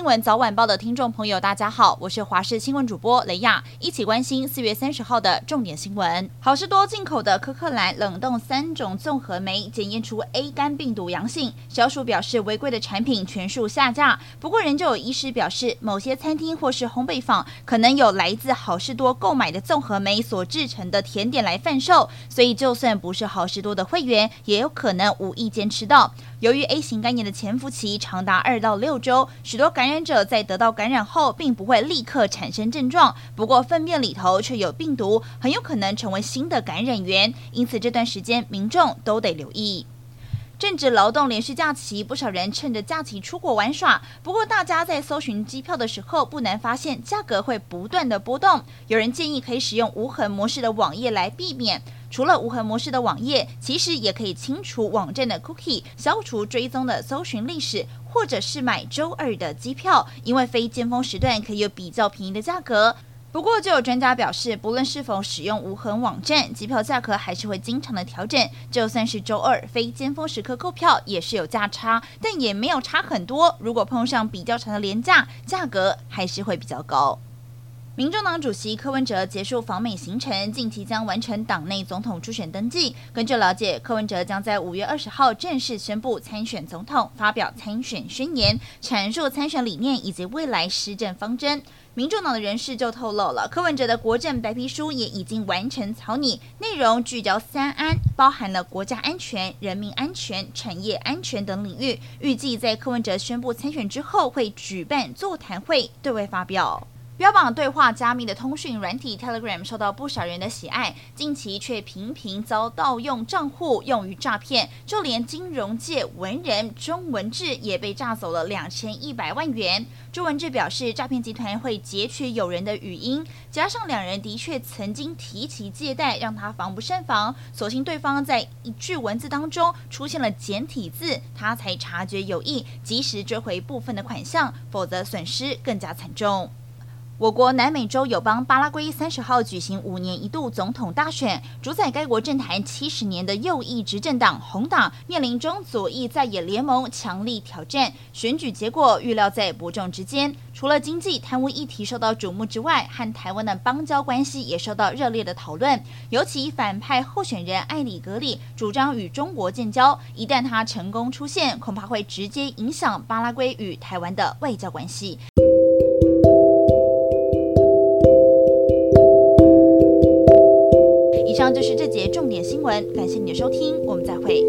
新闻早晚报的听众朋友，大家好，我是华视新闻主播雷亚，一起关心四月三十号的重点新闻。好事多进口的科克兰冷冻三种综合酶检验出 A 肝病毒阳性，小鼠表示违规的产品全数下架。不过，仍旧有医师表示，某些餐厅或是烘焙坊可能有来自好事多购买的综合酶所制成的甜点来贩售，所以就算不是好事多的会员，也有可能无意间吃到。由于 A 型肝炎的潜伏期长达二到六周，许多感染者在得到感染后，并不会立刻产生症状。不过，粪便里头却有病毒，很有可能成为新的感染源。因此，这段时间民众都得留意。正值劳动连续假期，不少人趁着假期出国玩耍。不过，大家在搜寻机票的时候，不难发现价格会不断的波动。有人建议可以使用无痕模式的网页来避免。除了无痕模式的网页，其实也可以清除网站的 cookie，消除追踪的搜寻历史，或者是买周二的机票，因为非尖峰时段可以有比较便宜的价格。不过，就有专家表示，不论是否使用无痕网站，机票价格还是会经常的调整。就算是周二非尖峰时刻购票，也是有价差，但也没有差很多。如果碰上比较长的廉价，价格还是会比较高。民众党主席柯文哲结束访美行程，近期将完成党内总统初选登记。根据了解，柯文哲将在五月二十号正式宣布参选总统，发表参选宣言，阐述参选理念以及未来施政方针。民众党的人士就透露了，柯文哲的国政白皮书也已经完成草拟，内容聚焦三安，包含了国家安全、人民安全、产业安全等领域。预计在柯文哲宣布参选之后，会举办座谈会，对外发表。标榜对话加密的通讯软体 Telegram 受到不少人的喜爱，近期却频频遭盗用账户用于诈骗，就连金融界文人钟文志也被诈走了两千一百万元。钟文志表示，诈骗集团会截取友人的语音，加上两人的确曾经提起借贷，让他防不胜防。所幸对方在一句文字当中出现了简体字，他才察觉有异，及时追回部分的款项，否则损失更加惨重。我国南美洲友邦巴拉圭三十号举行五年一度总统大选，主宰该国政坛七十年的右翼执政党红党面临中左翼在野联盟强力挑战。选举结果预料在伯仲之间。除了经济贪污议题受到瞩目之外，和台湾的邦交关系也受到热烈的讨论。尤其反派候选人艾里格里主张与中国建交，一旦他成功出现，恐怕会直接影响巴拉圭与台湾的外交关系。以上就是这节重点新闻，感谢你的收听，我们再会。